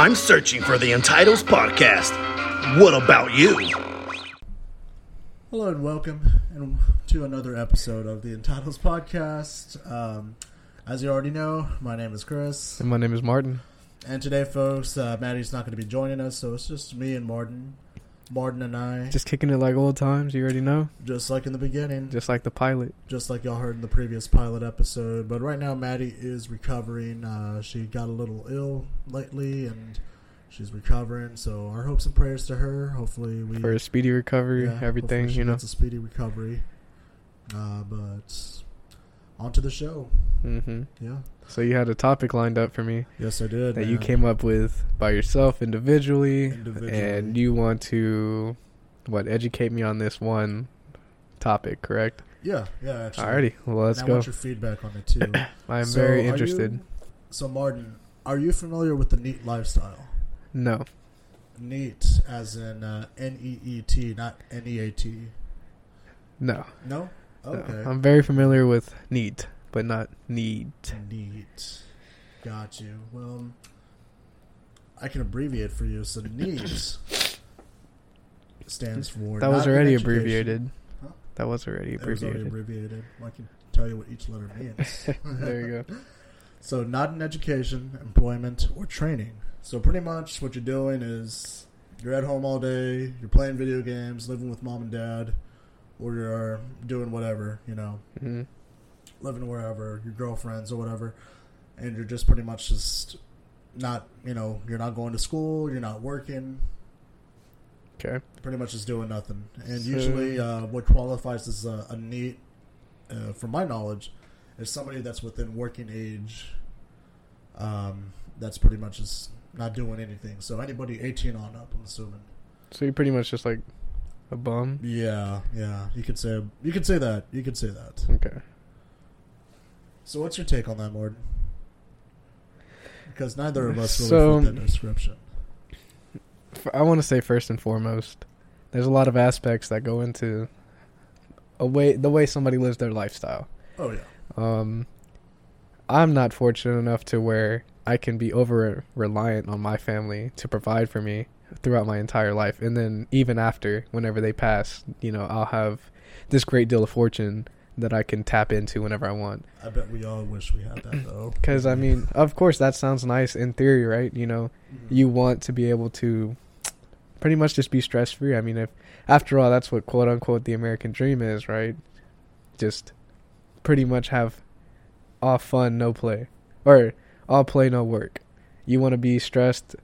I'm searching for the Entitles podcast. What about you? Hello and welcome and to another episode of the Entitles podcast. Um, as you already know, my name is Chris, And my name is Martin. and today, folks, uh, Maddie's not going to be joining us, so it's just me and Martin. Martin and I, Just kicking it like old times, you already know. just like in the beginning, Just like the pilot. just like y'all heard in the previous pilot episode. But right now, Maddie is recovering. Uh, she got a little ill lately, and she's recovering. So our hopes and prayers to her. Hopefully, we For a speedy recovery, yeah, everything, you know. gets a speedy recovery. Uh, but on to the show. hmm Yeah. So you had a topic lined up for me Yes, I did. that you came up with by yourself individually, Individually. and you want to, what, educate me on this one topic, correct? Yeah, yeah. Actually. Alrighty, well, let's and I go. want your feedback on it too. I'm So, very are you- interested. so, Martin, are you familiar with the NEET lifestyle? No, Neat, as in uh, N E E T, not N E A T. no. No. no. Okay. I'm very familiar with neat, but not need. Neat. Got you. Well, I can abbreviate for you. So needs stands for. That was already abbreviated. Huh? That was already It was already abbreviated. abbreviated. I can tell you what each letter means. there you go. So, not in education, employment, or training. So, pretty much what you're doing is you're at home all day, you're playing video games, living with mom and dad, or you're doing whatever, you know, hmm living wherever, your girlfriends or whatever, and you're just pretty much just not, you know, you're not going to school, you're not working, Okay. pretty much just doing nothing. And So- usually, uh, what qualifies as a, a NEET, uh, from my knowledge, is somebody that's within working age. Um, that's pretty much just not doing anything. So anybody eighteen on up, I'm assuming. So you're pretty much just like a bum. Yeah, yeah. You could say you could say that. You could say that. Okay. So what's your take on that, Martin? Because neither of us really So- fit that description. I want to say first and foremost, there's a lot of aspects that go into a way the way somebody lives their lifestyle. Oh yeah. Um, I'm not fortunate enough to where I can be over reliant on my family to provide for me throughout my entire life, and then even after, whenever they pass, you know, I'll have this great deal of fortune that I can tap into whenever I want. I bet we all wish we had that though. Because I mean, of course, that sounds nice in theory, right? You know, Mhm. you want to be able to pretty much just be stress free. I mean, if after all, that's what quote unquote the American dream is, right? Just pretty much have all fun, no play, or all play, no work. You want to be stressed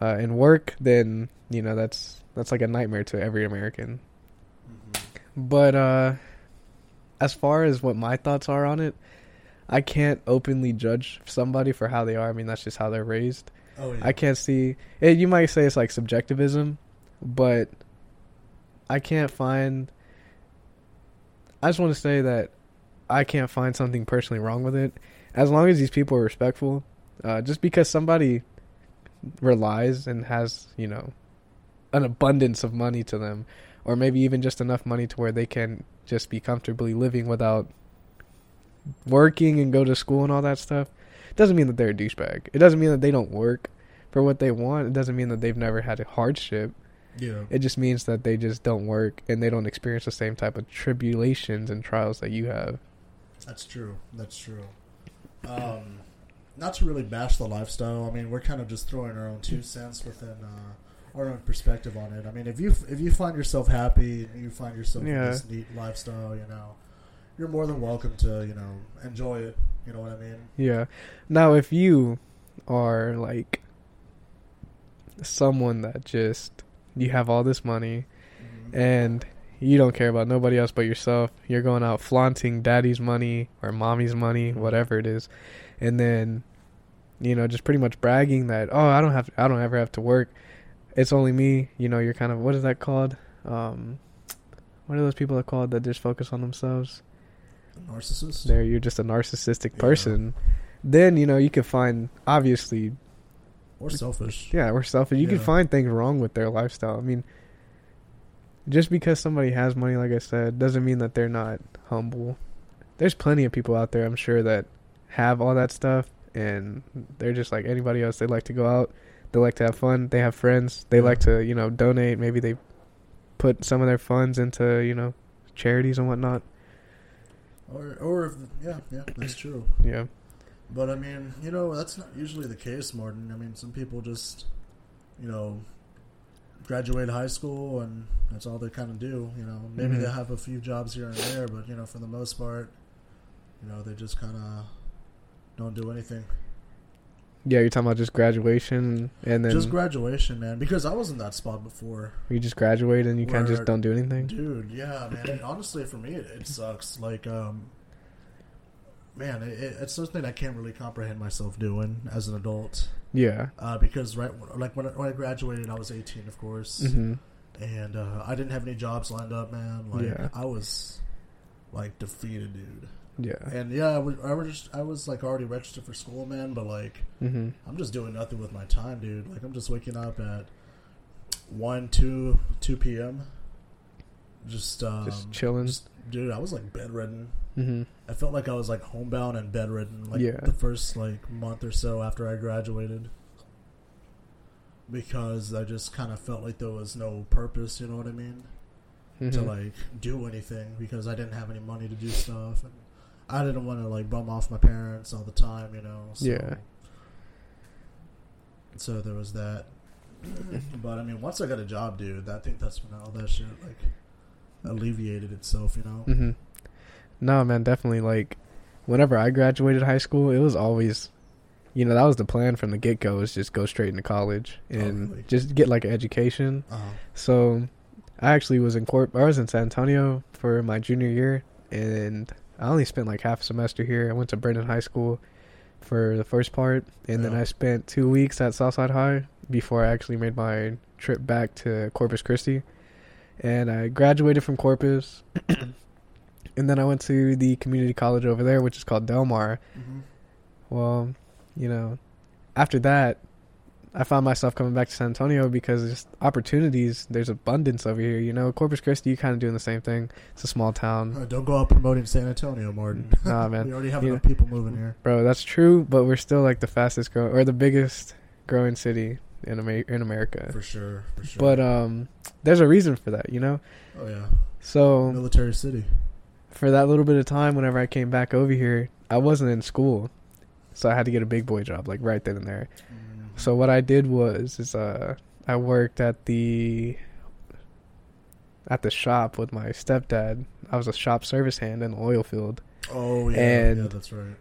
uh, in work, then you know that's that's like a nightmare to every American. Mhm. But uh as far as what my thoughts are on it, I can't openly judge somebody for how they are. I mean, that's just how they're raised. Oh yeah. I can't see. eh, You might say it's like subjectivism, but I can't find. I just want to say that I can't find something personally wrong with it, as long as these people are respectful. Uh, just because somebody relies and has, you know, an abundance of money to them, or maybe even just enough money to where they can just be comfortably living without working and go to school and all that stuff It doesn't mean that they're a douchebag. It doesn't mean that they don't work for what they want. It doesn't mean that they've never had a hardship. Yeah. It just means that they just don't work and they don't experience the same type of tribulations and trials that you have. That's true. That's true. Um, not to really bash the lifestyle. I mean, we're kind of just throwing our own two cents within uh, our own perspective on it. I mean, if you if you find yourself happy and you find yourself Yeah. in this NEET lifestyle, you know, you're more than welcome to you know enjoy it. You know what I mean? Yeah. Now, if you are like someone that just you have all this money Mhm. and you don't care about nobody else but yourself. You're going out flaunting daddy's money or mommy's money, whatever it is, and then you know just pretty much bragging that oh I don't have I don't ever have to work. It's only me. You know you're kind of what is that called? Um, what are those people that called that just focus on themselves? narcissist. There you're just a narcissistic Yeah. person. Then you know you can find obviously or selfish. yeah, we're selfish. You can find things wrong with their lifestyle. I mean, just because somebody has money, like I said, doesn't mean that they're not humble. there's plenty of people out there I'm sure that have all that stuff and they're just like anybody else. They like to go out, they like to have fun, they have friends, they Yeah. like to you know donate. Maybe they put some of their funds into you know charities and whatnot. Or, or if, yeah, yeah, that's true. Yeah, But I mean, you know, that's not usually the case, Martin. I mean, some people just, you know, graduate high school and that's all they kind of do. You know, maybe Mhm. they have a few jobs here and there, but you know, for the most part, you know, they just kind of don't do anything. Yeah. You're talking about just graduation and then just graduation, man. Because I was in that spot before, you just graduate and you kind of just don't do anything. dude. Yeah, man. And honestly, for me, it, it sucks. Like, um, man, it, it, it's something I can't really comprehend myself doing as an adult. Yeah. uh, because right like when I, when I graduated, I was 18, of course, hmm and uh, I didn't have any jobs lined up, man. Like Yeah. I was like defeated, dude. Yeah. And yeah, I was, I was just, I was like already registered for school, man. But like, hmm I'm just doing nothing with my time, dude. Like I'm just waking up at one, two, two p.m. Just, um, Just chilling. just- dude. I was like bedridden. hmm I felt like I was like homebound and bedridden like Yeah. the first like month or so after I graduated. Because I just kind of felt like there was no purpose, you know what I mean, to hmm like do anything because I didn't have any money to do stuff and I didn't want to like bum off my parents all the time, you know. So, Yeah. So there was that. but I mean, once I got a job, dude, I think that's when all that shit like alleviated itself, you know. hmm No, man, definitely. Like, whenever I graduated high school, it was always, you know, that was the plan from the get go. is just go straight into college and really? just get like an education. Uh-huh. So, I actually was in Corp. I was in San Antonio for my junior year, and I only spent like half a semester here. I went to Brennan High School for the first part, and then I spent two weeks at Southside High before I actually made my trip back to Corpus Christi. And I graduated from Corpus, and then I went to the community college over there, which is called Del Mar. hmm Well, you know, after that, I found myself coming back to San Antonio because there's opportunities. There's abundance over here. You know, Corpus Christi, you kind of doing the same thing. It's a small town, Uh, don't go out promoting San Antonio, Martin. Nah, man. we already have You enough people moving here. bro. That's true, but we're still like the fastest growing or the biggest growing city in Amer- in America. For sure, for sure. But um, there's a reason for that, you know. oh yeah, So military city. for that little bit of time, whenever I came back over here, I wasn't in school, so I had to get a big boy job like right then and there. So what I did was is uh I worked at the at the shop with my stepdad. I was a shop service hand in the oil field. oh yeah, and- yeah, that's right.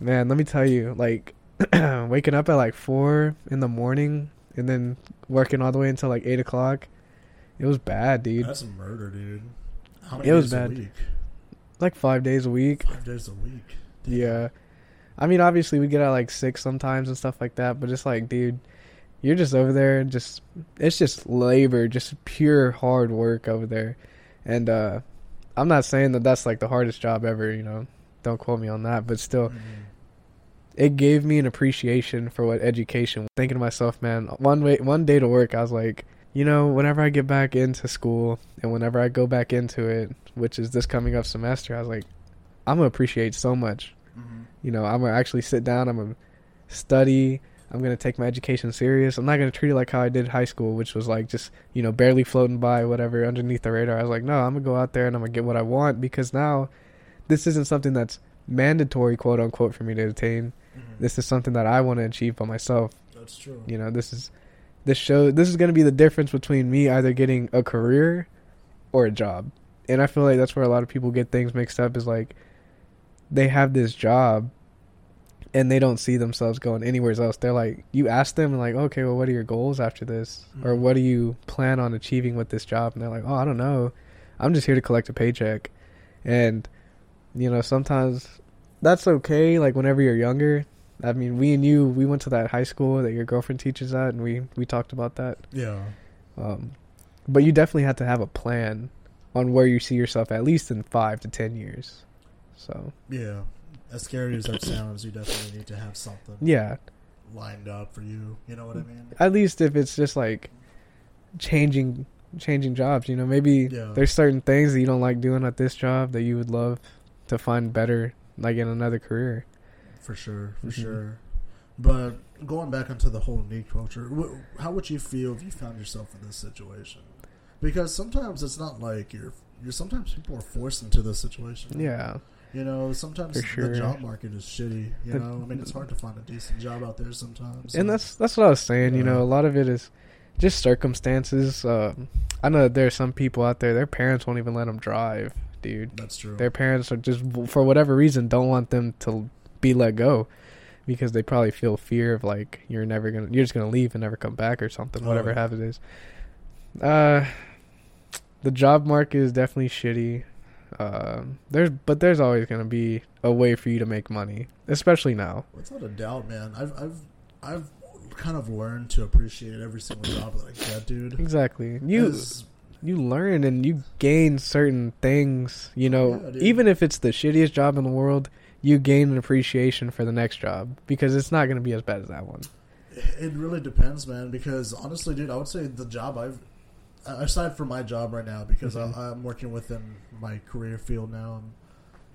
Man, let me tell you, like waking up at like four in the morning and then working all the way until like eight o'clock, it was bad, dude. That's murder, dude. How many It was bad. a week? Like five days a week. Five days a week. Yeah. I mean, obviously we get out like six sometimes and stuff like that, but it's like, dude, you're just over there, just it's just labor, just pure hard work over there. And uh I'm not saying that that's like the hardest job ever, you know. Don't quote me on that, but still Mhm. it gave me an appreciation for what education. Thinking to myself, man, one way one day to work, I was like, you know, whenever I get back into school and whenever I go back into it, which is this coming up semester, I was like, I'm gonna appreciate so much Mhm. you know, I'm gonna actually sit down. I'm gonna study. I'm gonna take my education serious. I'm not gonna treat it like how I did high school, which was like just you know barely floating by, whatever, underneath the radar. I was like, no, I'm gonna go out there and I'm gonna get what I want because now this isn't something that's mandatory, quote unquote, for me to attain. Mhm. This is something that I want to achieve by myself. That's true. You know, this is this show. This is gonna be the difference between me either getting a career or a job. And I feel like that's where a lot of people get things mixed up. Is like they have this job and they don't see themselves going anywhere else. They're like, you ask them, like, okay, well, what are your goals after this, or Mhm. what do you plan on achieving with this job? And they're like, oh, I don't know, I'm just here to collect a paycheck, and you know, sometimes that's okay. Like whenever you're younger, I mean, we and you, we went to that high school that your girlfriend teaches at, and we we talked about that. Yeah. Um, but you definitely have to have a plan on where you see yourself at least in five to ten years. So Yeah. As scary as that sounds, you definitely need to have something yeah, lined up for you. You know what I mean? at least if it's just like changing changing jobs you know maybe Yeah. there's certain things that you don't like doing at this job that you would love to find better, like in another career. for sure, for Mhm. sure. But going back into the whole knee culture, wh- how would you feel if you found yourself in this situation? Because sometimes it's not like you're. You're sometimes people are forced into this situation. Yeah, You know, sometimes sure. the job market is shitty. You The- know, I mean, it's hard to find a decent job out there sometimes. and that's that's what I was saying. You know, a lot of it is just circumstances. Um, I know that there are some people out there. Their parents won't even let them drive, dude. that's true. Their parents are just for whatever reason don't want them to be let go because they probably feel fear of like you're never gonna you're just gonna leave and never come back or something. Oh, Whatever yeah. is. Uh, the job market is definitely shitty. Um, there's but there's always gonna be a way for you to make money, especially now. Without a doubt, man. I've I've I've kind of learned to appreciate every single job that I get, dude. Exactly. You you learn and you gain certain things. You know, Yeah, even if it's the shittiest job in the world, you gain an appreciation for the next job because it's not gonna be as bad as that one. It really depends, man. Because honestly, dude, I would say the job I've aside from my job right now, because Mhm. I, I'm working within my career field now. I'm,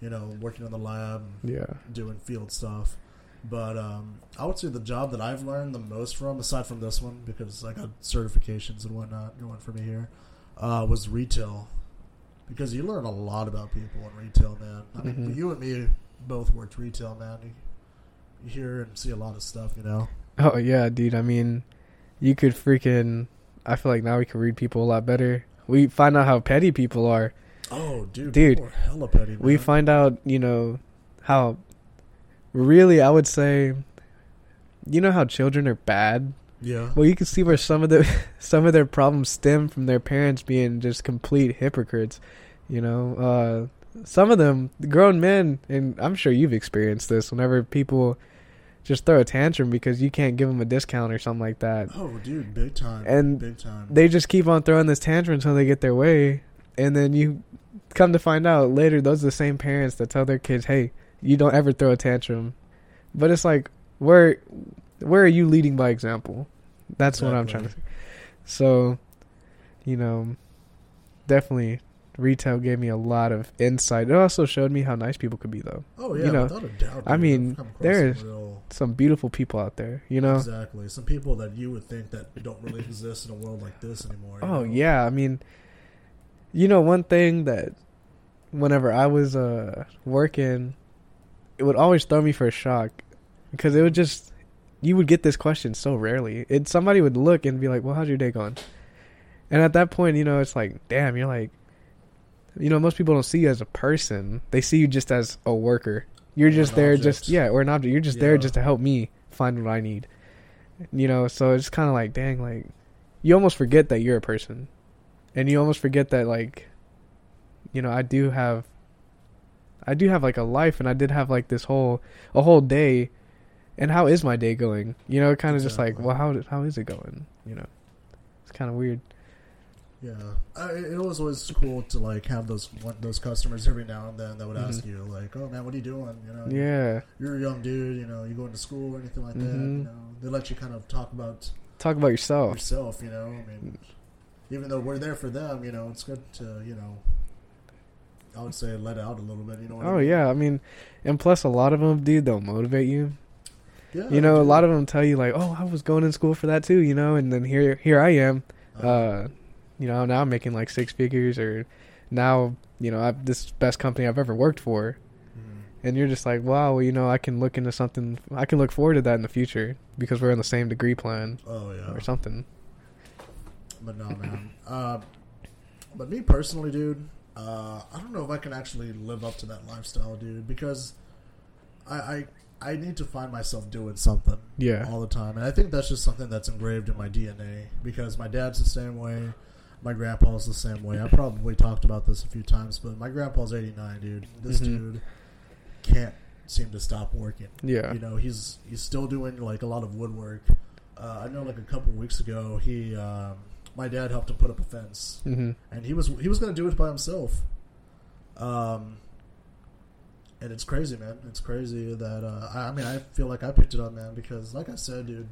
you know, working in the lab, Yeah. doing field stuff. But um, I would say the job that I've learned the most from, aside from this one, because I got certifications and whatnot going for me here, uh, was retail. Because you learn a lot about people in retail, man. I mean, Mhm. you and me both worked retail, man. You, you hear and see a lot of stuff, you know. Oh yeah, dude. I mean, you could freaking. I feel like now we can read people a lot better. We find out how petty people are. Oh, dude, Dude, hella petty. Man. We find out, you know, how really I would say, you know how children are bad. yeah, Well, you can see where some of the some of their problems stem from their parents being just complete hypocrites. You know, uh, some of them, grown men, and I'm sure you've experienced this. Whenever people just throw a tantrum because you can't give them a discount or something like that, Oh, dude, big time, And big time. they just keep on throwing this tantrum until they get their way, and then you come to find out later those are the same parents that tell their kids, "Hey, you don't ever throw a tantrum." But it's like, where, where are you leading by example? That's what I'm trying to say. So, you know, definitely retail gave me a lot of insight. It also showed me how nice people could be, though. oh yeah, you know, without a doubt. I mean, across there's- some real- Some beautiful people out there, you know. exactly some people that you would think that don't really exist in a world like this anymore. Oh know? yeah, I mean, you know, one thing that whenever I was uh working, it would always throw me for a shock because it would just you would get this question so rarely. It somebody would look and be like, "Well, how's your day going?" And at that point, you know, it's like, damn, you're like, you know, most people don't see you as a person; they see you just as a worker. You're Or just there, object. just yeah, or an object. You're just there just to help me find what I need. You know, so it's kind of like, dang, like you almost forget that you're a person, and you almost forget that like, you know, I do have, I do have like a life, and I did have like this whole a whole day, and how is my day going? You know, kind of just like, well, how how is it going? You know, it's kind of weird. Yeah, I, it was always cool to like have those one, those customers every now and then that would ask Mhm. you like, "Oh man, what are you doing?" You know, Yeah, you're a young dude. You know, you going to school or anything like that. Mhm. You know, they let you kind of talk about talk about yourself. yourself. You know, I mean, even though we're there for them, you know, it's good to you know, I would say let out a little bit. You know. What I Oh mean? yeah, I mean, and plus a lot of them, dude, they'll motivate you. yeah. You know, a lot of them tell you like, "Oh, I was going in school for that too," you know, and then here here I am. Uh, you know, now I'm making like six figures, or now you know, I've this best company I've ever worked for, Mhm. and you're just like, wow, well, you know, I can look into something. I can look forward to that in the future because we're on the same degree plan Oh yeah. or something. But no, man. Uh, but me personally, dude, uh, I don't know if I can actually live up to that lifestyle, dude, because I, I I need to find myself doing something Yeah, all the time, and I think that's just something that's engraved in my DNA. Because my dad's the same way, my grandpa's the same way. I probably talked about this a few times, but my grandpa's eighty nine, dude. This Mhm. dude can't seem to stop working. yeah, You know, he's he's still doing like a lot of woodwork. Uh, I know, like a couple weeks ago, he um, my dad helped him put up a fence, hmm and he was he was going to do it by himself. Um, and it's crazy, man. It's crazy that uh, I, I mean, I feel like I picked it up, man, because like I said, dude.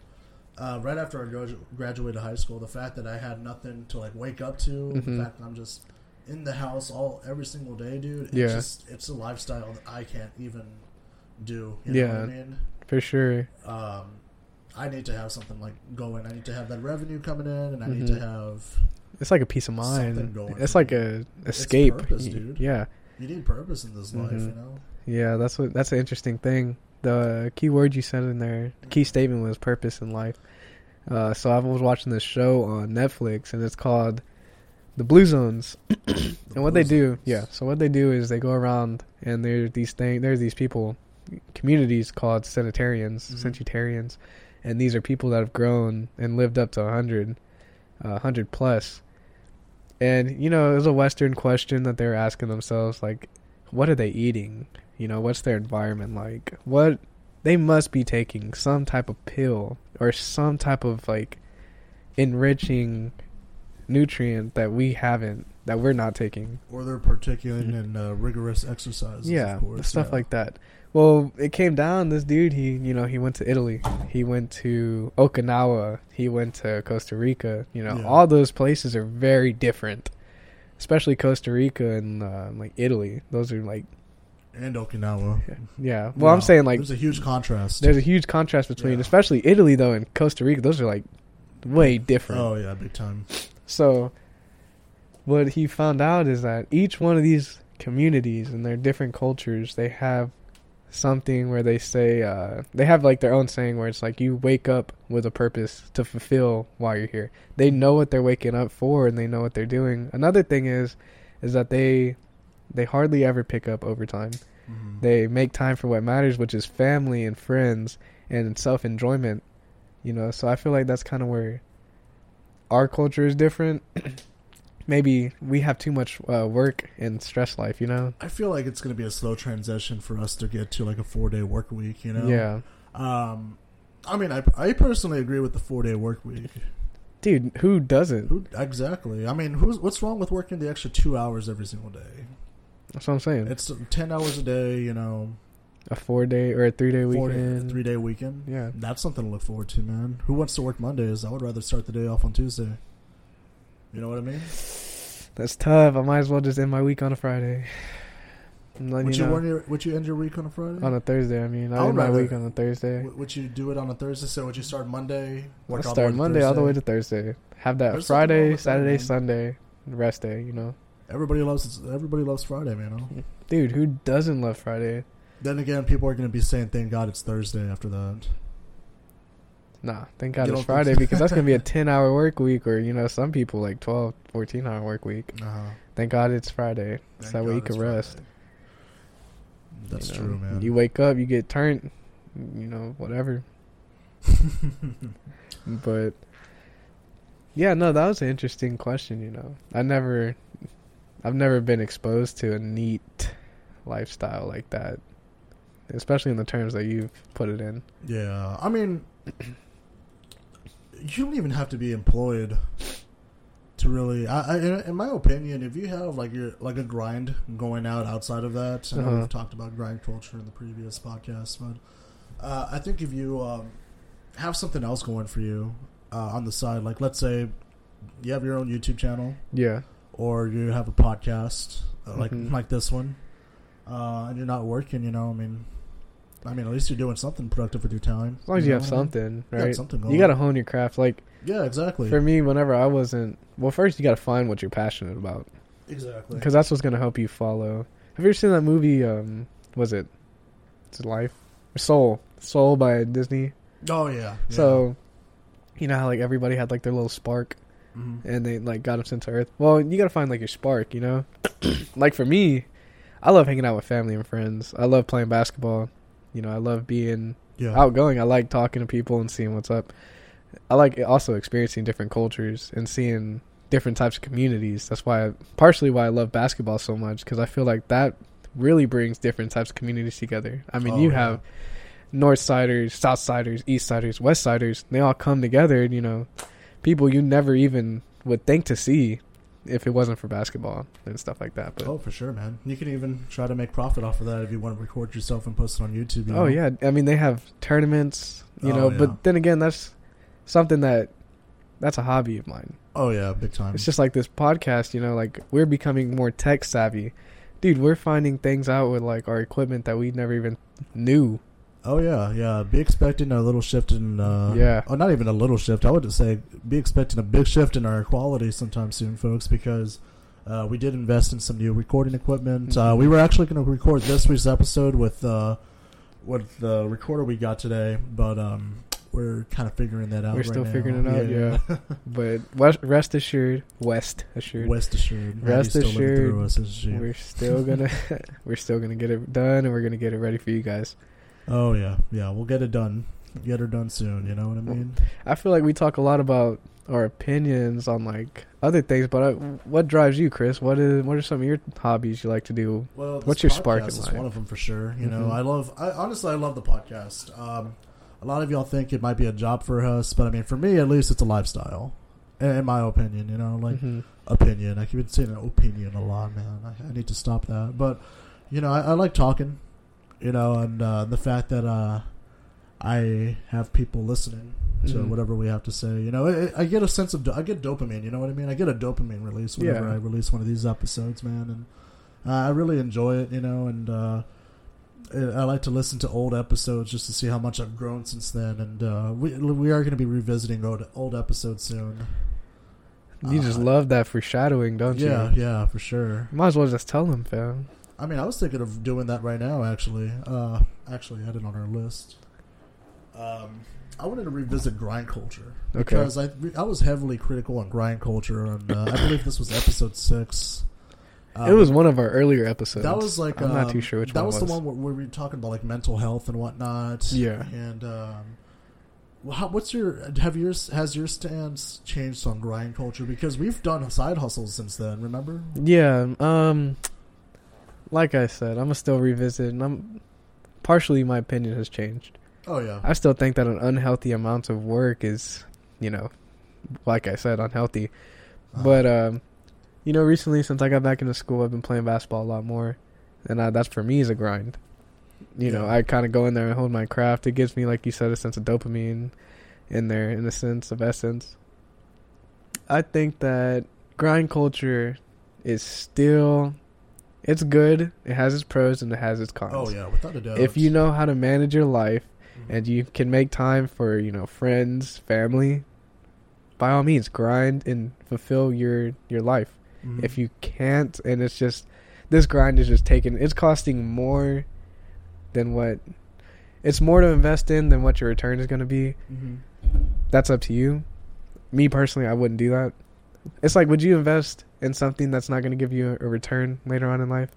Uh, right after I gradu- graduated high school, the fact that I had nothing to like wake up to, Mhm. the fact that I'm just in the house all every single day, dude. It's Yeah. just it's a lifestyle that I can't even do. You know what I mean? For sure. Um, I need to have something like going. I need to have that revenue coming in, and I need to Mhm. have. It's like a peace of mind. going It's like a escape. purpose, dude. Yeah. You need purpose in this life, Mhm. you know. Yeah, that's what that's an interesting thing. The key word you said in there, the key statement was purpose in life. Uh, so I was watching this show on Netflix, and it's called The Blue Zones. and what they do, yeah. So what they do is they go around, and there's these thing, there's these people, communities called centenarians, Mhm. centenarians, and these are people that have grown and lived up to 100, uh, 100 plus. And you know, it was a Western question that they were asking themselves, like, what are they eating? You know, what's their environment like? What they must be taking some type of pill or some type of like enriching nutrient that we haven't that we're not taking. Or they're partaking in uh, rigorous exercises. Mm-hmm. yeah, of course. stuff yeah. like that. Well, it came down. This dude, he you know he went to Italy, he went to Okinawa, he went to Costa Rica. You know, Yeah. all those places are very different, especially Costa Rica and uh, like Italy. Those are like and Okinawa. yeah. Well, I'm saying like there's a huge contrast. There's a huge contrast between, Yeah. especially Italy though and Costa Rica. Those are like way different. oh yeah, big time. So, what he found out is that each one of these communities and their different cultures, they have something where they say uh, they have like their own saying where it's like you wake up with a purpose to fulfill while you're here. They know what they're waking up for and they know what they're doing. Another thing is, is that they they hardly ever pick up overtime. Mhm. They make time for what matters, which is family and friends and self enjoyment. You know, so I feel like that's kind of where our culture is different. Maybe we have too much uh, work and stress life, you know? I feel like it's going to be a slow transition for us to get to like a four day work week. You know. Yeah. Um, I mean, I I personally agree with the four day work week. Dude, who doesn't? Who exactly? I mean, who's what's wrong with working the extra two hours every single day? That's what I'm saying. It's ten hours a day. You know, a four day or a three day weekend. three day weekend. Yeah. That's something to look forward to, man. Who wants to work Mondays? I would rather start the day off on Tuesday. You know what I mean? That's tough. I might as well just end my week on a Friday. Would you you, your, would you end your week on a Friday? on a Thursday, I mean. I I would end my week on a Thursday. W- Would you do it on a Thursday? So would you start Monday? Work all the way start to Monday all the Thursday? way to Thursday. Have that There's Friday, Saturday. Sunday, rest day, you know? Everybody loves everybody loves Friday, man. know? Dude, who doesn't love Friday? Then again, people are going to be saying, "Thank God it's Thursday." After that, Nah, thank God You it's Friday so? because that's going to be a 10 hour work week or, you know, some people like 12, 14 hour work week. uh-huh. Thank God it's Friday. So Thank that way you can rest. Friday. That's you know? true, man. You wake up, you get turned, you know, whatever. But yeah, no, that was an interesting question. You know, I never, I've never been exposed to a NEET lifestyle like that, especially in the terms that you've put it in. yeah, I mean, you don't even have to be employed to really. I, I, in my opinion, if you have like your like a grind going out outside of that, I know Uh-huh. we've talked about grind culture in the previous podcast, but uh, I think if you um, have something else going for you uh, on the side, like let's say you have your own YouTube channel Yeah, or you have a podcast uh, like Mhm. like this one, uh, and you're not working, you know, I mean, I mean, at least you're doing something productive with your time. as long as you, have what I mean? something, You right? something You got to hone your craft. Like Yeah, exactly. for me, whenever I wasn't, well, first you got to find what you're passionate about exactly. because that's what's gonna help you follow. Have you ever seen that movie? Um, was it? Is it Life? Or Soul? Soul by Disney. oh yeah. yeah. So, you know how like everybody had like their little spark Mhm. and they like got them sent to Earth. Well, you gotta find like your spark, you know. like for me, I love hanging out with family and friends. I love playing basketball. You know, I love being yeah. outgoing. I like talking to people and seeing what's up. I like also experiencing different cultures and seeing different types of communities. That's why, partially why I love basketball so much because I feel like that really brings different types of communities together. I mean, Oh, you yeah. have North Siders, South Siders, East Siders, West Siders. They all come together. and, You know, people you never even would think to see if it wasn't for basketball and stuff like that. But Oh, for sure, man. You can even try to make profit off of that if you want to record yourself and post it on YouTube. you Oh know? yeah, I mean they have tournaments, you Oh, know. yeah. But then again, that's something that that's a hobby of mine. Oh yeah, big time. It's just like this podcast, you know, like we're becoming more tech savvy. Dude, we're finding things out with like our equipment that we never even knew. Oh yeah, yeah. Be expecting a little shift in. Uh, Yeah. Oh, not even a little shift. I would just say be expecting a big shift in our quality sometime soon, folks, because uh, we did invest in some new recording equipment. Uh, we were actually going to record this week's episode with uh, with the recorder we got today, but um, we're kind of figuring that out. We're right still now. figuring it out, yeah. But west, rest assured, west assured, Rest assured. Rest assured, us, we're still gonna we're still gonna get it done and we're gonna get it ready for you guys. Oh yeah, yeah. We'll get it done. Get her done soon. You know what I mean? I feel like we talk a lot about our opinions on like other things, but I, what drives you, Chris? What is what are some of your hobbies you like to do? Well, What's your spark in is life? one of them for sure. You know, Mhm. I love. I honestly, I love the podcast. Um, a lot of y'all think it might be a job for us, but I mean, for me at least, it's a lifestyle. In, in my opinion, you know, like Mhm. opinion. I keep saying opinion a lot, man. I, I need to stop that. But you know, I, I like talking. You know, and uh, the fact that uh, I have people listening to Mhm. whatever we have to say. You know, it, I get a sense of do- I get dopamine. You know what I mean? I get a dopamine release whenever Yeah. I release one of these episodes, man, and uh, I really enjoy it. You know, and uh, I I like to listen to old episodes just to see how much I've grown since then. And uh, we we are going to be revisiting old old episodes soon. You just Uh, love that foreshadowing, don't yeah, you? Yeah, yeah, for sure. Might as well just tell them, fam. I mean, I was thinking of doing that right now. Actually, uh, actually, I had it on our list. Um, I wanted to revisit grind culture Okay. because I I was heavily critical on grind culture, and uh, I believe this was episode six. Um, it was one of our earlier episodes. that was like I'm not um, too sure which that one was, was the one where, where we were talking about like mental health and whatnot. Yeah. and um, how, what's your have yours has your stance changed on grind culture because we've done side hustles since then. Remember? Yeah, um like I said, I'm gonna still revisit and I'm partially my opinion has changed. Oh yeah, I still think that an unhealthy amount of work is, you know, like I said, unhealthy. Uh, But um you know, recently since I got back into school, I've been playing basketball a lot more, and I, that's for me is a grind. You know, I kind of go in there and hold my craft. It gives me, like you said, a sense of dopamine in there, in a sense of essence. I think that grind culture is still, it's good. It has its pros and it has its cons. oh yeah, without a doubt. If you know how to manage your life Mhm. and you can make time for you know friends, family, by all means, grind and fulfill your your life Mhm. if you can't and it's just this grind is just taking it's costing more than what it's more to invest in than what your return is going to be Mhm. that's up to you me personally i wouldn't do that it's like would you invest in something that's not going to give you a return later on in life?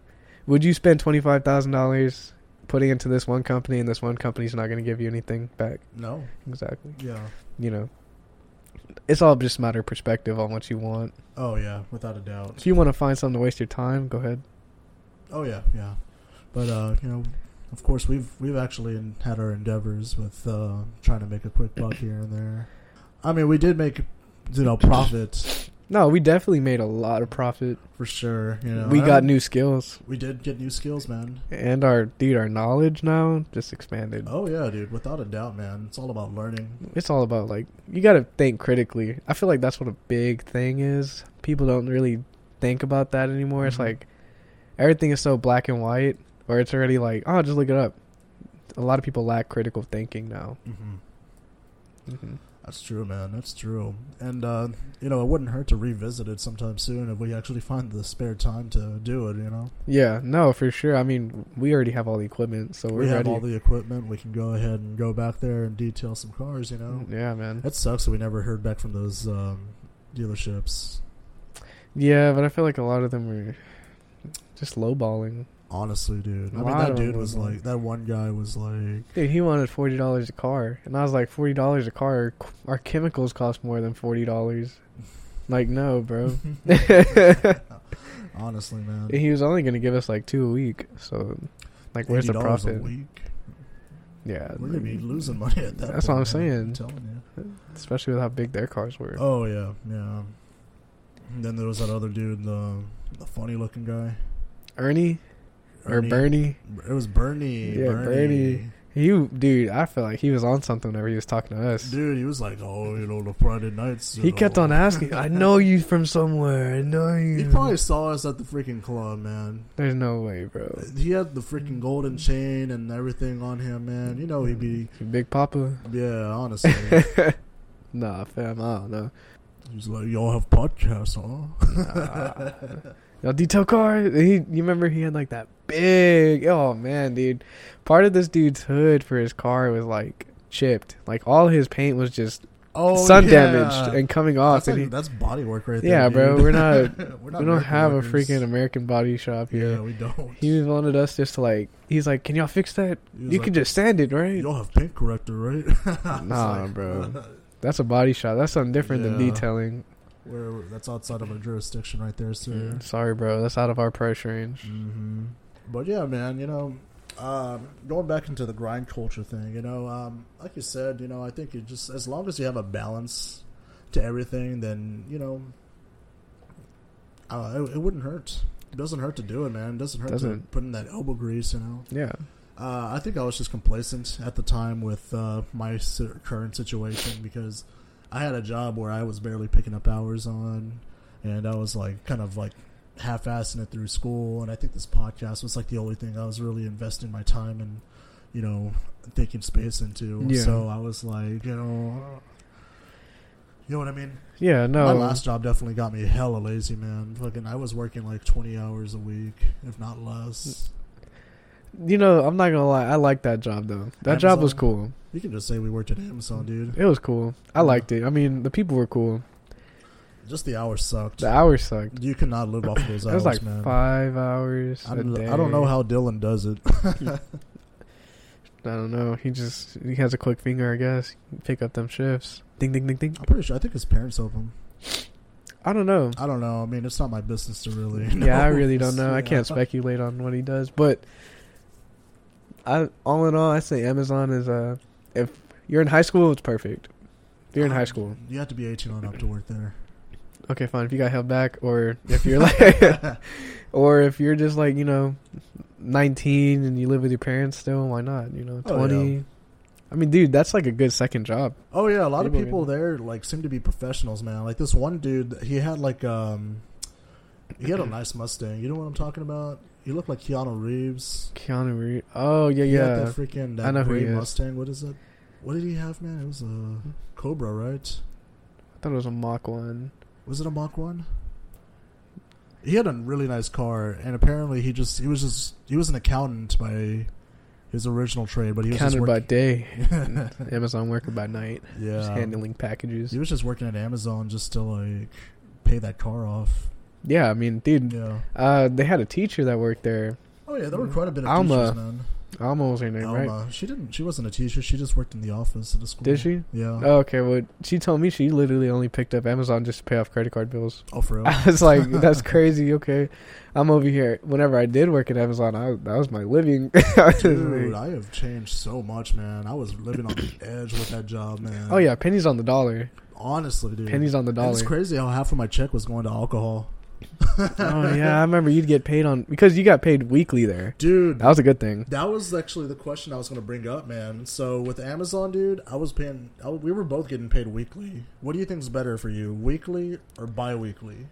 Would you spend $25000 putting into this one company and this one company's not going to give you anything back? No, exactly. Yeah, you know it's all just a matter of perspective on what you want. Oh yeah, without a doubt. if you want to find something to waste your time go ahead. Oh yeah, yeah. But uh, you know, of course, we've we've actually had our endeavors with uh, trying to make a quick buck here and there. I mean, we did make you know profit No, we definitely made a lot of profit. for sure. You know, we got new skills, We did get new skills, man. and our dude, our knowledge now just expanded. Oh yeah, dude. Without a doubt, man. It's all about learning. It's all about like you got to think critically. I feel like that's what a big thing is. People don't really think about that anymore. It's Mhm. like everything is so black and white, or it's already like, oh, just look it up. A lot of people lack critical thinking now. hmm hmm That's true, man. That's true. And uh, you know, it wouldn't hurt to revisit it sometime soon if we actually find the spare time to do it. You know, Yeah, no, for sure. I mean, we already have all the equipment, so we're we have ready. all the equipment. We can go ahead and go back there and detail some cars. You know, yeah, man. It sucks that we never heard back from those um, dealerships. Yeah, but I feel like a lot of them are just lowballing. Honestly, dude. I mean, that dude was like, that one guy was like, Dude, he wanted forty dollars a car, and I was like, forty dollars a car. Our chemicals cost more than forty dollars. Like, no, bro. honestly, man. he was only gonna give us like two a week, so like, where's the profit? A week. Yeah, We're gonna be losing money at that. That's what I'm man. saying. telling you. especially with how big their cars were. Oh yeah, yeah. And then there was that other dude, the the funny looking guy, Ernie or Bernie, It was Bernie. Yeah, Bernie. He, dude, I feel like he was on something whenever he was talking to us. Dude, he was like, "Oh, you know, the Friday nights." he kept on asking, "I know you from somewhere. I know you." He probably saw us at the freaking club, man. There's no way, bro. He had the freaking golden chain and everything on him, man. You know he'd be, Big Papa. yeah. Honestly, Nah, fam, I don't know. he's like, "Y'all have podcasts, huh?" Yo, detail car. He, you remember he had like that big. Oh man, dude. Part of this dude's hood for his car was like chipped. Like all his paint was just Oh, sun yeah. damaged and coming off. That's, and like, he, that's body work right there. Yeah, bro, we're not- We're not we don't have a freaking American body shop here. Yeah, we don't. He wanted us just to like. He's like, "Can y'all fix that? You like, can just sand it, right?" You don't have paint corrector, right? Nah, like, bro. That's a body shop. That's something different than detailing. Where that's outside of our jurisdiction, right there, sir. Mm, sorry, bro. That's out of our price range. hmm But yeah, man, you know, um, going back into the grind culture thing, you know, um, like you said, you know, I think you just as long as you have a balance to everything, then you know, uh, it, it wouldn't hurt. It doesn't hurt to do it, man. It doesn't hurt to Doesn't. put in that elbow grease, you know. Yeah. Uh, I think I was just complacent at the time with uh, my current situation because I had a job where I was barely picking up hours on, and I was like kind of like half-assing it through school. And I think this podcast was like the only thing I was really investing my time and you know thinking space into. Yeah. So I was like, you know, you know what I mean. Yeah. No. My last job definitely got me hella lazy, man. Fucking, I was working like twenty hours a week, if not less. You know, I'm not gonna lie. I liked that job though. That job was cool. You can just say we worked at Amazon, dude. It was cool. I liked it. I mean, the people were cool. Just the hours sucked. The hours sucked. You cannot live off of those hours, It was like man. five hours I a don't, day. I don't know how Dylan does it. I don't know. He just he has a quick finger, I guess. Pick up them shifts. Ding ding ding ding. I'm pretty sure. I think his parents help him. I don't know. I don't know. I mean, it's not my business to really. Yeah, I really don't know. I can't speculate on what he does, but I all in all, I say Amazon is uh if you're in high school, it's perfect. If you're in high school, You have to be 18 on up to work there. okay, fine. If you got held back, or if you're like, or if you're just like you know, 19 and you live with your parents still, why not? You know, Oh, 20. yeah. I mean, dude, that's like a good second job. Oh yeah, a lot of People people there like seem to be professionals, man. Like this one dude, he had like um, he had a nice Mustang. You know what I'm talking about? He looked like Keanu Reeves. Keanu Reeves. Oh yeah, He had yeah. that freaking that I know gray. Mustang. What is it? What did he have, man? It was a Cobra, right? I thought it was a Mach one. Was it a Mach one? He had a really nice car, and apparently he just he was just he was an accountant by his original trade, but he was Counted just by day, Amazon worker by night. Just yeah, handling packages. he was just working at Amazon just to like pay that car off. Yeah, I mean, dude, Yeah. uh, they had a teacher that worked there. Oh yeah, there were quite a bit of Alma, teachers, man. Alma was her name, right? She didn't. She wasn't a teacher. She just worked in the office at the school. Did she? Yeah. Oh, okay, well, she told me she literally only picked up Amazon just to pay off credit card bills. Oh, for real. I was like, that's crazy. Okay, I'm over here. Whenever I did work at Amazon, I, that was my living. Dude, I have changed so much, man. I was living on the edge with that job, man. oh yeah, pennies on the dollar. honestly, dude. Pennies on the And dollar. It's crazy how half of my check was going to alcohol. Oh yeah, I remember you'd get paid on because you got paid weekly there. dude. That was a good thing. That was actually the question I was going to bring up, man. So with Amazon, dude, I was paying. I, we were both getting paid weekly. What do you think is better for you, weekly or bi-weekly?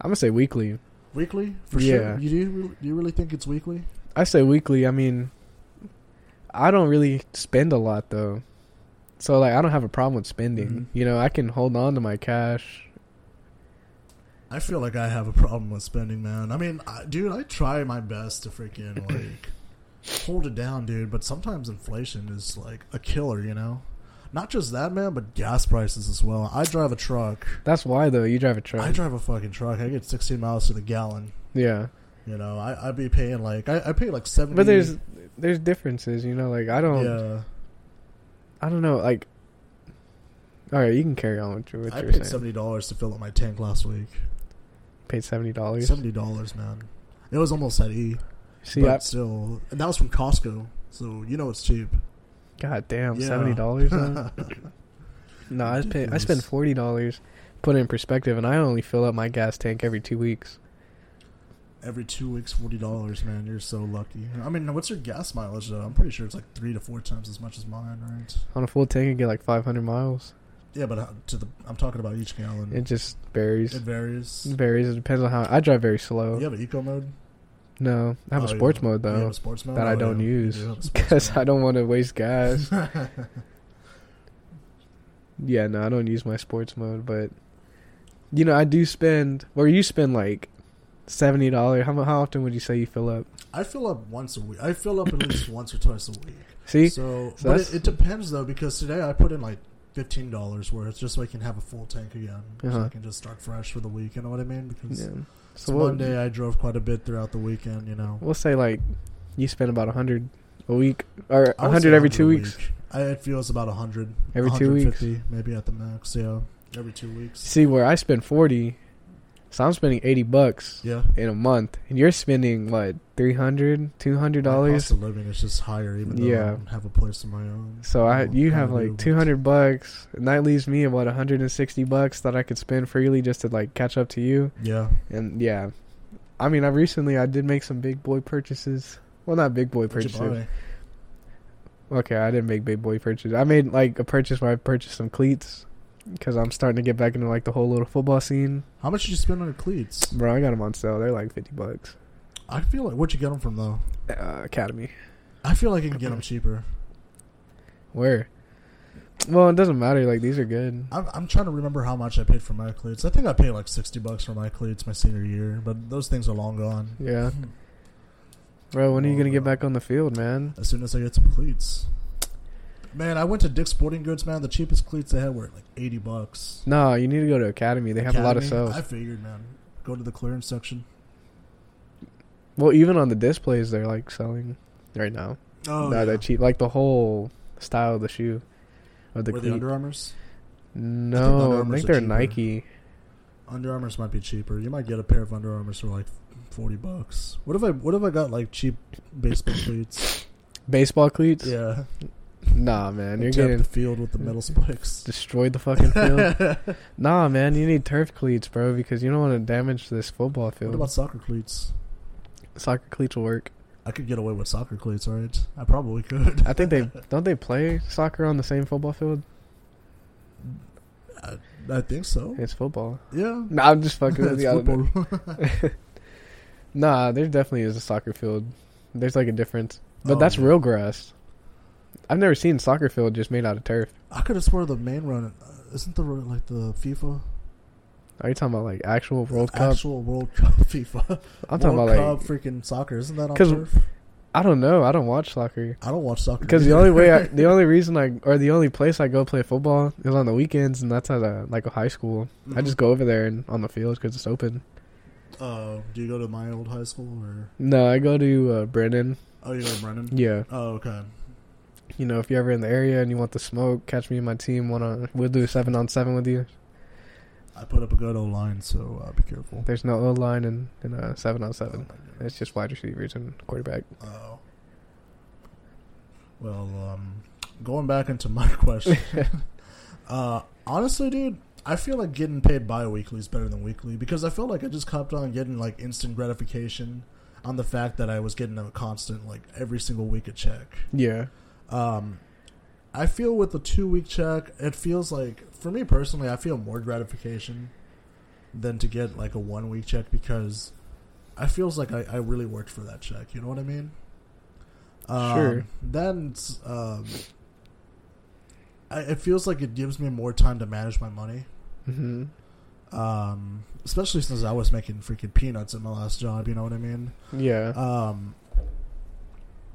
I'm gonna say weekly. Weekly for Yeah. sure. You do? Do you really think it's weekly? I say weekly. I mean, I don't really spend a lot though, so like I don't have a problem with spending. Mhm. You know, I can hold on to my cash. I feel like I have a problem with spending, man. I mean, I, dude, I try my best to freaking like hold it down, dude. But sometimes inflation is like a killer, you know. Not just that, man, but gas prices as well. I drive a truck. That's why though. You drive a truck. I drive a fucking truck. I get 16 miles to the gallon. yeah, You know, I I be paying like I, I pay like 70. but there's there's differences. You know, like I don't. yeah. I don't know. Like, all right, you can carry on with your what I you're paid saying. seventy dollars to fill up my tank last week. Paid seventy dollars. Seventy dollars, man. It was almost at E, See, but I, still, and that was from Costco. So you know it's cheap. god damn, Yeah. seventy dollars. no, I pay. I spend forty dollars. Put it in perspective, and I only fill up my gas tank every two weeks. Every two weeks, forty dollars, man. You're so lucky. I mean, what's your gas mileage though? I'm pretty sure it's like three to four times as much as mine, right? On a full tank, you get like 500 miles. Yeah, but uh, to the I'm talking about each gallon. It just varies. It varies. It varies. It depends on how I drive very slow. You have an eco mode. No, I have Oh, a sports mode you have though a sports mode that I Oh, don't yeah, use do have a sports because I don't want to waste gas. yeah, no, I don't use my sports mode, but you know, I do spend. Where you spend like seventy dollars. How how often would you say you fill up? I fill up once a week. I fill up at least once or twice a week. See, So, So but it, it depends though because today I put in like fifteen dollars worth just so I can have a full tank again, so Uh-huh. I can just start fresh for the week. You know what I mean? Because yeah. So we'll, Monday I drove quite a bit throughout the weekend. You know, we'll say like you spend about a hundred a week or a hundred every two weeks. week. I, it feels about a hundred Every two weeks? maybe at the max. Yeah, every two weeks. See where I spend forty, so I'm spending eighty bucks Yeah, in a month, and you're spending what 300 200 dollars. cost of living is just higher, even though Yeah. I don't have a place of my own. So I, you have like but- two hundred bucks, and that leaves me about hundred and sixty bucks that I could spend freely just to like catch up to you. Yeah, And yeah, I mean, I recently I did make some big boy purchases. Well, not big boy purchases. Okay, I didn't make big boy purchases. I made like a purchase where I purchased some cleats because I'm starting to get back into like the whole little football scene. How much did you spend on your cleats? Bro, I got them on sale. They're like fifty bucks. I feel like where'd you get them from though? Uh, Academy. I feel like you can get them cheaper. Where? Well, it doesn't matter. Like these are good. I'm, I'm trying to remember how much I paid for my cleats. I think I paid like sixty bucks for my cleats my senior year, but those things are long gone. Yeah, bro. When are you gonna get back on the field, man? As soon as I get some cleats. Man, I went to Dick's Sporting Goods. Man, the cheapest cleats they had were like eighty bucks. No, you need to go to Academy. They have a lot of Academy, sales. I figured, man. Go to the clearance section. Well, even on the displays, they're like selling right now. Oh, no, they're cheap. Like the whole style of the shoe, of the Were the cleat. Under Armours? no, Under I Armours think are they're cheaper. Nike. Under Armours might be cheaper. You might get a pair of Under Armours for like forty bucks. What if I what if I got like cheap baseball cleats? Baseball cleats? Yeah, Nah, man, you're getting the field with the metal spikes. destroyed the fucking field. nah, man, you need turf cleats, bro, because you don't want to damage this football field. What about soccer cleats? Soccer cleats will work. I could get away with soccer cleats, right? I probably could. I think they don't they play soccer on the same football field. I, I think so. It's football. Yeah. Nah, I'm just fucking with you. I don't know. football. Nah, there definitely is a soccer field. There's like a difference, but Oh, that's yeah. real grass. I've never seen soccer field just made out of turf. I could have swore the main run uh, isn't the like the FIFA Are you talking about like actual World Cup? actual World Cup FIFA. I'm talking World about like Cup freaking soccer. Isn't that on turf? I don't know. I don't watch soccer I don't watch soccer because the only way, I, the only reason I or the only place I go play football is on the weekends, and that's at a like a high school. I just go over there and on the field because it's open. Uh, do you go to my old high school or? No, I go to uh, Brennan. Oh, you go to Brennan. Yeah, Oh, okay. You know if you're ever in the area and you want the smoke, catch me and my team. On, we'll do a seven on seven with you. I put up a good old line, so uh, be careful. There's no O line in in a seven on seven. Oh. It's just wide receivers and quarterback. Oh. Well, um, going back into my question. uh, honestly, dude, I feel like getting paid bi-weekly is better than weekly because I feel like I just kept on getting like instant gratification on the fact that I was getting a constant like every single week a check. Yeah, Um, I feel with the two week check, it feels like for me personally, I feel more gratification than to get like a one week check because I feels like I, I really worked for that check. You know what I mean? Um, Sure. Then um, I, it feels like it gives me more time to manage my money. hmm Um, especially since I was making freaking peanuts at my last job. You know what I mean? yeah, Um,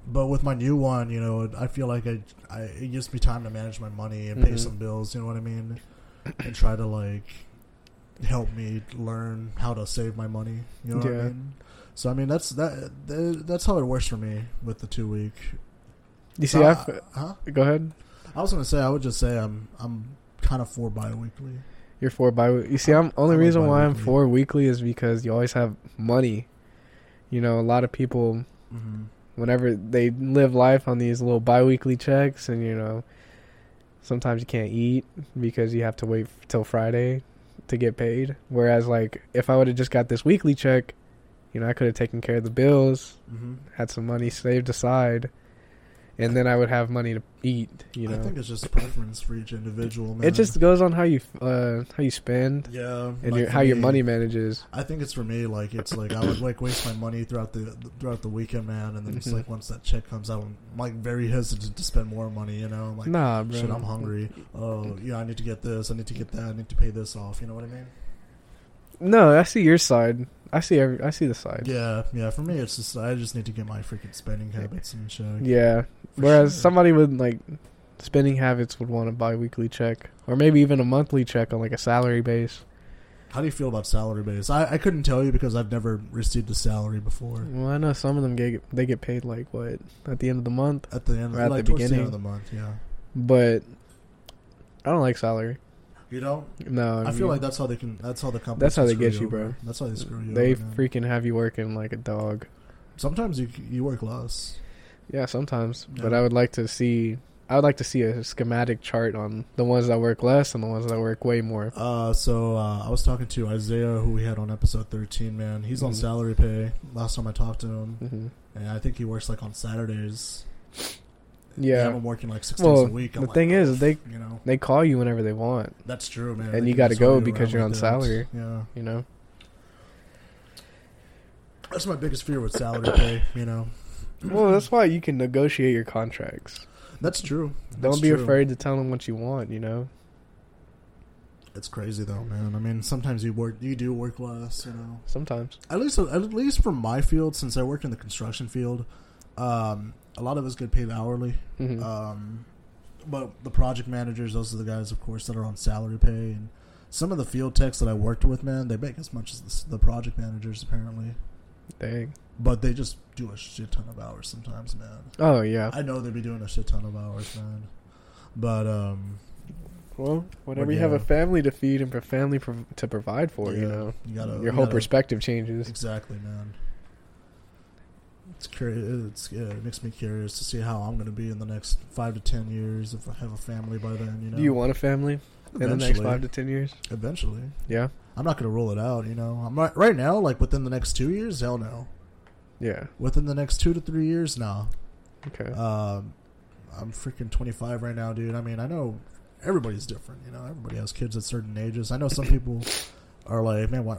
but with my new one, you know, I feel like I, I it gives me time to manage my money and pay Mhm. some bills. You know what I mean? And try to like help me learn how to save my money. You know what Yeah. I mean? So I mean that's that, that that's how it works for me with the two week. you see, I've, uh, huh? go ahead. I was gonna say I would just say I'm I'm kind of for bi-weekly. You're for bi. You see, I'm only I like reason why I'm for weekly is because you always have money. You know, a lot of people Mm-hmm. Whenever they live life on these little bi-weekly checks, and you know, sometimes you can't eat because you have to wait till Friday to get paid. Whereas, like, if I would have just got this weekly check, You know, I could have taken care of the bills, hmm had some money saved aside, and then I would have money to eat. You know, I think it's just preference for each individual. Man. it just goes on how you uh how you spend yeah, and like your, how your money manages. I think it's for me like it's like I would like waste my money throughout the throughout the weekend, man, and then it's Mhm. like once that check comes out, I'm like very hesitant to spend more money. You know, I'm like nah, bro. shit, I'm hungry. Oh, yeah, I need to get this. I need to get that. I need to pay this off. You know what I mean? No, I see your side. I see every. I see the side. Yeah, yeah. For me, it's just I just need to get my freaking spending habits in check. Yeah. Whereas sure. somebody with like spending habits would want a bi-weekly check or maybe even a monthly check on like a salary base. How do you feel about salary base? I, I couldn't tell you because I've never received a salary before. Well, I know some of them get they get paid like what at the end of the month, At the end, Or at like the towards the beginning. of the month, yeah. but I don't like salary. You know, No, I feel you- like that's how they can. That's how the company. That's how they screw get you, over. bro. That's how they screw you. they over, freaking have you working like a dog. Sometimes you you work less. Yeah, sometimes. But I would like to see. I would like to see a schematic chart on the ones that work less and the ones that work way more. Uh, so uh, I was talking to Isaiah, who we had on episode thirteen. Man, he's on Mhm. salary pay. Last time I talked to him, hmm and I think he works like on Saturdays. Yeah. I'm working like six Well, days a week. I'm the like, thing is, "Oh, they- you know, They call you whenever they want. that's true, man. And They you gotta go because you're on salary. Yeah, You know. that's my biggest fear with salary pay. You know, Well, that's why you can negotiate your contracts. that's true. Don't be true. afraid to tell them what you want. You know. It's crazy though, man. I mean, sometimes you work, you do work less. You know, Sometimes. at least at least from my field, since I work in the construction field, um, a lot of us get paid hourly. hmm Um, but the project managers, those are the guys, of course, that are on salary pay. And some of the field techs that I worked with, man, they make as much as the, the project managers apparently. Dang. But they just do a shit ton of hours sometimes, man. Oh yeah. I know they be doing a shit ton of hours, man. But um, Well, whenever you have a family to feed and a family prov- to provide for, you know, you gotta, your you whole gotta- perspective changes. Exactly, man. It's curious. It's yeah, it makes me curious to see how I'm going to be in the next five to ten years if I have a family by then. You know, Do you want a family in the next five to ten years? eventually. Yeah. I'm not going to rule it out. You know, I'm right right now. Like within the next two years, hell no. Yeah. Within the next two to three years, no. Okay. Um, I'm freaking 25 right now, dude. I mean, I know everybody's different. You know, everybody has kids at certain ages. I know some people are like, man, why,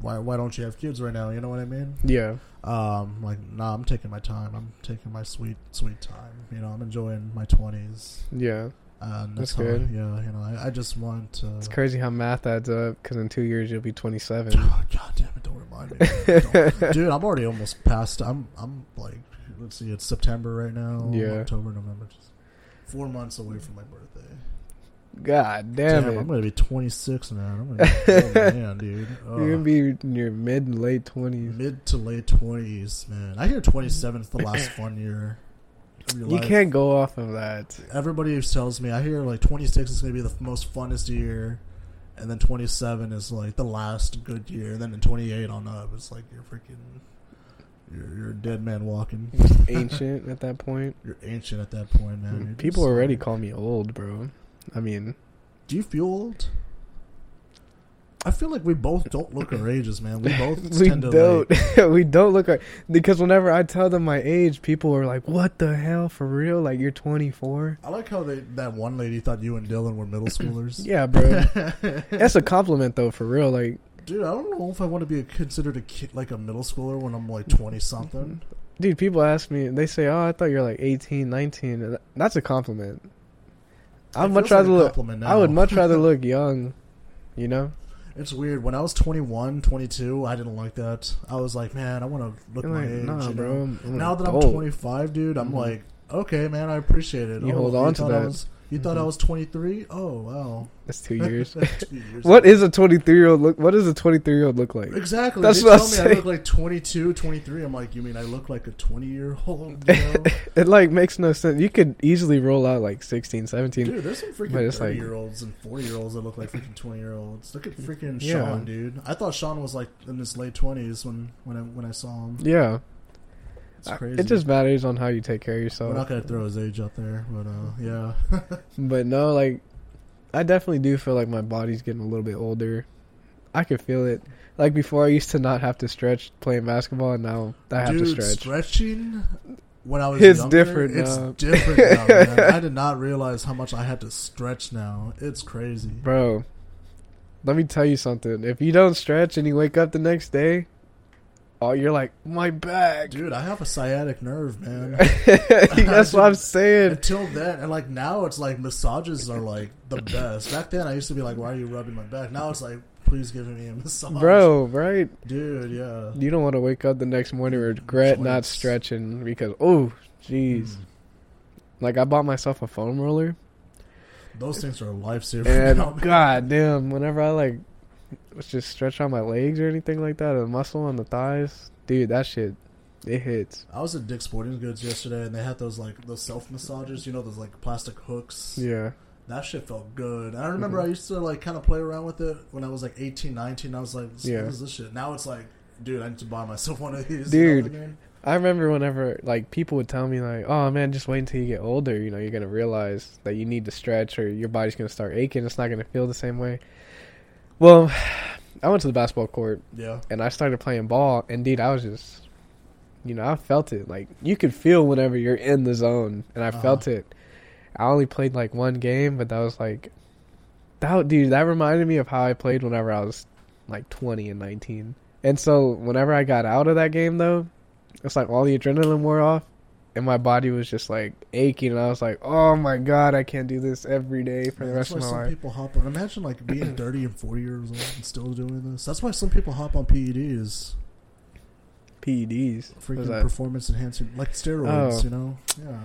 why, why don't you have kids right now? You know what I mean? yeah. Um, like, nah, I'm taking my time. I'm taking my sweet, sweet time. You know, I'm enjoying my 20s. Yeah. And That's how- good. Yeah, you know, I, I just want. Uh, It's crazy how math adds up because in two years you'll be 27. Oh, God damn it! Don't remind me, Don't- dude. I'm already almost past. I'm, I'm like, let's see, it's September right now. Yeah. October, November, just four months away from my birthday. God damn, Damn, it. I'm gonna be 26 now. I'm gonna be man, dude. You're to be in your mid and late 20s. mid to late 20s, man. I hear 27 is the last fun year. You life. can't go off of that. Everybody tells me I hear like 26 is gonna be the most funnest year, and then 27 is like the last good year, and then in 28 on up, it's like you're freaking. You're, you're a dead man walking. Ancient at that point. You're ancient at that point, man. You're People already uh, call me old, bro. I mean, Do you feel old? I feel like we both don't look our ages, man. We both we tend to don't. like, we don't look like because whenever I tell them my age, people are like, "What the hell? For real? Like you're 24?" I like how they that one lady thought you and Dylan were middle schoolers. Yeah, bro. That's a compliment though, for real. Like, Dude, I don't know if I want to be considered a kid like a middle schooler when I'm like 20 something. dude, people ask me, they say, "Oh, I thought you're like 18, 19." That's a compliment. I'd much like rather a look. I would much rather look young. You know, It's weird. When I was 21, 22, I didn't like that. I was like, man, I want to look You're my like, age. nah, you bro. Now that I'm 25, dude, I'm Mhm. like, okay, man, I appreciate it. You Oh, hold on to thought I that. was- you thought I Mhm. was 23? Oh, wow. That's two years. Two years what ago. is a 23 year old look? What does a 23 year old look like? Exactly. That's they what tell me I look like 22, 23. I'm like, you mean I look like a 20 year old? You know? It like makes no sense. You could easily roll out like 16, 17. Dude, there's some freaking 30 like- year olds and 40 year olds that look like freaking 20 year olds. Look at freaking Yeah. Sean, dude. I thought Sean was like in his late 20s when, when, I, when I saw him. Yeah, It's crazy. it just matters on how you take care of yourself. We're yourself. not going to throw his age out there, but uh, yeah. But no, like I definitely do feel like my body's getting a little bit older. I can feel it. Like before, I used to not have to stretch playing basketball, and now I have Dude, to stretch. stretching when I was It's younger, different It's now. different now, man. I did not realize how much I had to stretch now. It's crazy. Bro, let me tell you something. If you don't stretch and you wake up the next day, oh, you're like, my back. Dude, I have a sciatic nerve, man. That's what I'm saying. Until then, and like now, it's like massages are like the best. Back then, I used to be like, "Why are you rubbing my back?" Now it's like, "Please give me a massage, Bro, right? Dude, yeah. You don't want to wake up the next morning and regret not stretching because, oh, jeez. Mm. Like, I bought myself a foam roller, Those things are and now, god damn, whenever I, like, just stretch out my legs or anything like that, or the muscle on the thighs, dude, that shit, it hits. I was at Dick's Sporting Goods yesterday, and they had those like those self massages. You know, those like plastic hooks. Yeah. That shit felt good. I remember Mhm. I used to like kind of play around with it when I was like 18, 19. I was like, Yeah. "What is this shit?" Now it's like, dude, I need to buy myself one of these. Dude. You know? I remember whenever like people would tell me like, "Oh man, just wait until you get older. You know, you're gonna realize that you need to stretch, or your body's gonna start aching. It's not gonna feel the same way." Well, I went to the basketball court Yeah. and I started playing ball, and dude, I was just, you know, I felt it. Like you could feel whenever you're in the zone, and I Uh-huh. felt it. I only played like one game, but that was like, that dude, that reminded me of how I played whenever I was like 20 and 19. And so whenever I got out of that game, though, it's like all the adrenaline wore off, and my body was just like aching, and I was like, oh my god, I can't do this every day for the That's rest why of my some life. people hop on. Imagine like being 30 and 40 years old and still doing this. That's why some people hop on PEDs, PEDs, freaking performance enhancing, like steroids. Oh. You know? Yeah.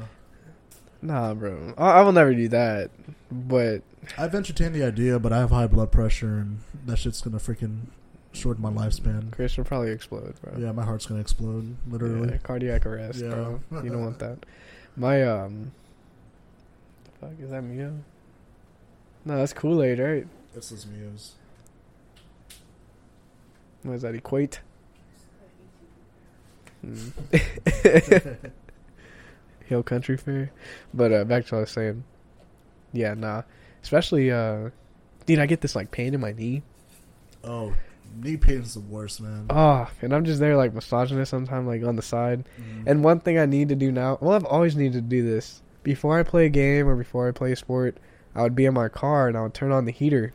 Nah, bro, I, I will never do that. But I've entertained the idea, but I have high blood pressure, and that shit's gonna freaking shorten my lifespan. Cris will probably explode, bro. Yeah, my heart's gonna explode, literally. Yeah, cardiac arrest, Yeah. bro. You don't want that. My um, the fuck is that Mio? No, that's Kool Aid, right? This is Muse. What is that? Equate. Hmm. Hill Country Fare, but uh, back to what I was saying. Yeah, nah. Especially, uh, dude, I get this like pain in my knee. oh, knee pain is the worst, man. Oh, and I'm just there like massaging it sometime like on the side. Mhm. And one thing I need to do now, well, I've always needed to do this. Before I play a game or before I play a sport, I would be in my car and I would turn on the heater.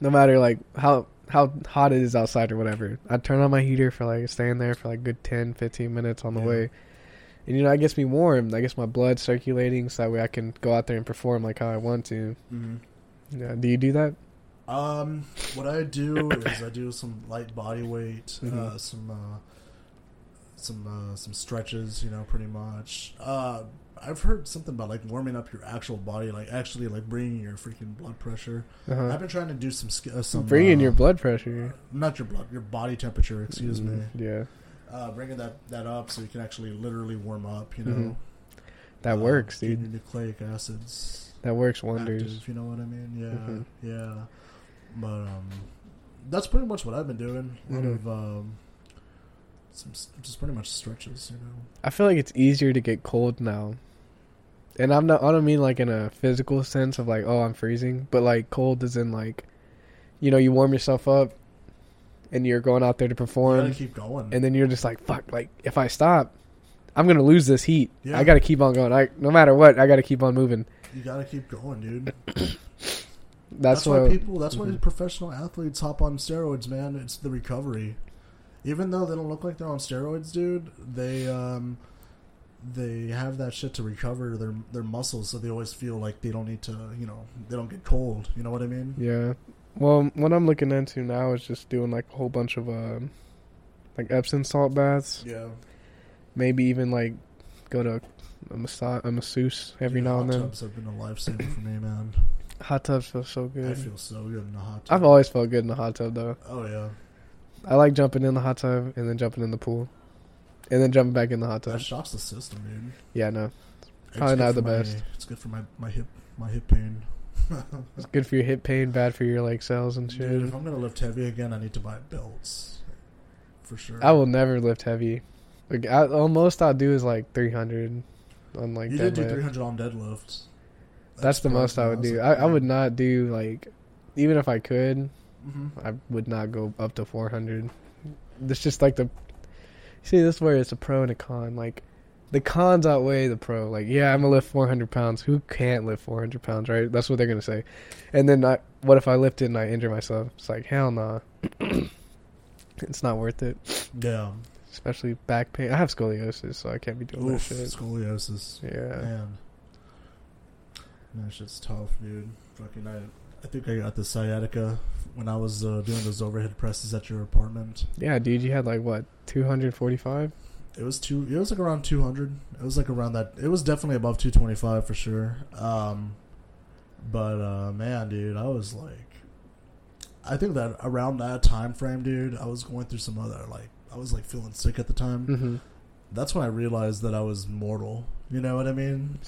No matter like how how hot it is outside or whatever. I'd turn on my heater for like staying there for like good 10, 15 minutes on the Yeah. way. And you know, that gets me warm. That gets my blood circulating so that way I can go out there and perform like how I want to. Mhm. Yeah, do you do that? Um, what I do is I do some light body weight, uh, Mhm. some uh, some uh, some stretches, you know, pretty much. Uh, I've heard something about like warming up your actual body, like actually like bringing your freaking blood pressure. Uh-huh. I've been trying to do some uh, some Bringing uh, your blood pressure. not your blood, your body temperature. Excuse me. Mm, Yeah, Uh, bringing that that up so you can actually literally warm up. You know, Mhm. that Uh, works, dude. Nucleic acids That works wonders. active, you know what I mean? Yeah, Mhm. yeah. But um, that's pretty much what I've been doing. A lot Mhm. of um, some just pretty much stretches, you know. I feel like it's easier to get cold now. And I'm not I don't mean like in a physical sense of like, oh I'm freezing, but like cold is in like you know, you warm yourself up and you're going out there to You gotta perform keep going. and then you're just like, fuck, like if I stop, I'm gonna lose this heat. Yeah. I gotta keep on going. I no matter what, I gotta keep on moving. you gotta keep going, dude. That's, That's, why people. That's why Mhm. professional athletes hop on steroids, man. It's the recovery. Even though they don't look like they're on steroids, dude, they um, they have that shit to recover their their muscles, so they always feel like they don't need to, you know, they don't get cold. You know what I mean? Yeah. Well, what I'm looking into now is just doing like a whole bunch of um like Epsom salt baths. Yeah. Maybe even like go to a massage a masseuse every Dude, now and then. tubs have been a lifesaver for me, man. Hot tubs feel so good. I feel so good in the hot tub. I've always felt good in the hot tub though. Oh yeah, I like jumping in the hot tub and then jumping in the pool, and then jumping back in the hot tub. that shocks the system, dude. Yeah, no, It's Probably not the my- best. It's good for my my hip my hip pain. it's good for your hip pain, bad for your like cells and shit. Dude, if I'm gonna lift heavy again, I need to buy belts for sure. I will never lift heavy. Like I, all most I'll do is like 300 on like you did do 300 on deadlifts. That's the most I would do. I, I would not do like, even if I could, Mm-hmm. I would not go up to 400. It's just like the see this is where it's a pro and a con. Like the cons outweigh the pro. Like yeah, I'm gonna lift 400 pounds. Who can't lift 400 pounds, right? That's what they're gonna say. And then I, what if I lift it and I injure myself? It's like hell nah. it's not worth it. Yeah. Especially back pain. I have scoliosis, so I can't be doing Oof, that shit. scoliosis. Yeah. Man. That shit's tough, dude. Fucking I, I think I got the sciatica when I was uh, doing those overhead presses at your apartment. Yeah, dude, you had like what 245? It was two. It was like around two hundred. It was like around that. It was definitely above two twenty five for sure. Um, but uh, man, dude, I was like, I think that around that time frame, dude, I was going through some other like, I was like feeling sick at the time. Mm-hmm. That's when I realized that I was mortal. You know what I mean?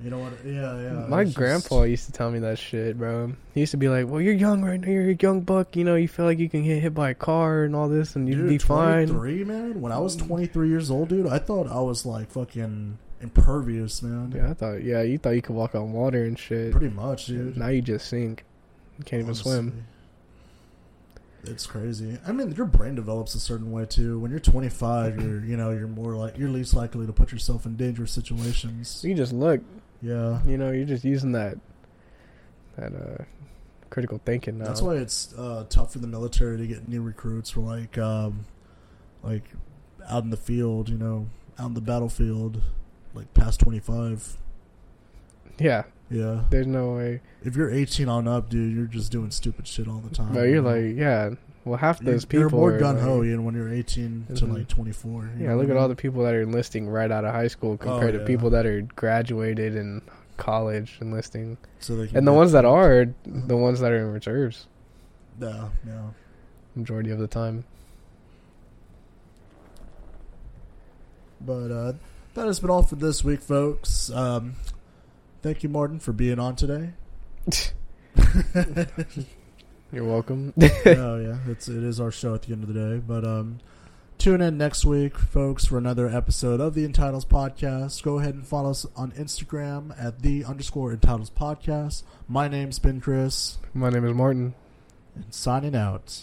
You know what? Yeah, yeah. My it's just- grandpa used to tell me that shit, bro. He used to be like, "Well, you're young right now. You're a young buck. You know, you feel like you can get hit by a car and all this, and you'd Dude, be fine." 23, man. When I was 23 years old, dude, I thought I was like fucking impervious, man. Yeah, I thought. Yeah, you thought you could walk on water and shit. Pretty much, dude. Now you just sink. You can't even swim. It's crazy. I mean, your brain develops a certain way too. When you're 25, you're you know you're more like you're least likely to put yourself in dangerous situations. You just look. Yeah, You know, you're just using that that uh critical thinking now. that's why it's uh, tough for the military to get new recruits for like um, like out in the field. You know, out in the battlefield, like past 25. Yeah, Yeah, there's no way. if you're 18 on up, dude, you're just doing stupid shit all the time. You you're know? like, yeah. Well, half those people. You're more gun ho, like- you know, when you're 18 to like 24. Yeah, know look at all the people that are enlisting right out of high school compared Oh, to people that are graduated in college enlisting. So they And the ones that are, are the ones that are in reserves, yeah, yeah. majority of the time. But uh, that has been all for this week, folks. Um, thank you, Martin, for being on today. You're welcome. oh yeah, it's it is our show at the end of the day. But um, tune in next week, folks, for another episode of the Entitles Podcast. Go ahead and follow us on Instagram at the underscore Entitles Podcast. My name's Ben Cris, My name is Martin. and signing out.